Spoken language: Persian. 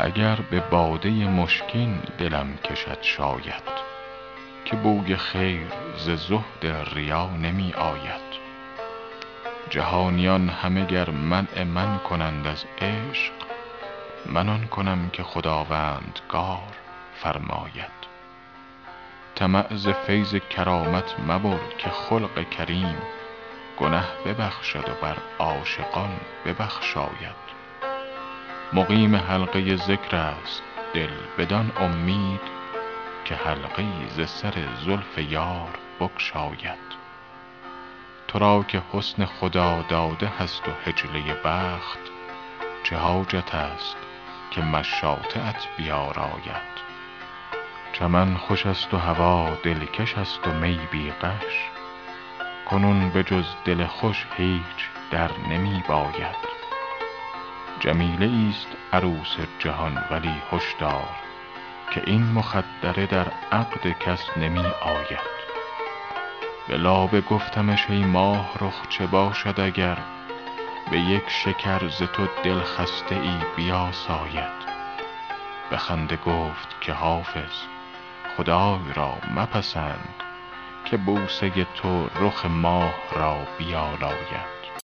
اگر به باده مشکین دلم کشد شاید که بوی خیر ز زهد ریا نمی آید. جهانیان همه گر منع من کنند از عشق من آن کنم که خداوندگار فرماید. طمع ز فیض کرامت مبر که خلق کریم گنه ببخشد و بر عاشقان ببخشاید. مقیم حلقه ذکر است دل بدان امید که حلقه ز سر زلف یار بگشاید. تو را که حسن خداداده هست و حجله بخت چه حاجت است که مشاطه ات بیاراید؟ چمن خوش است و هوا دلکش است و می بی غش کنون به جز دل خوش هیچ در نمی باید. جمیله ای است عروس جهان ولی هش دار که این مخدره در عقد کس نمی آید. به لابه گفتمش ای ماه رخ چه باشد اگر به یک شکر ز تو دل خسته ای بیاساید. به خنده گفت که حافظ خدای را مپسند که بوسه تو رخ ماه را بیالاید.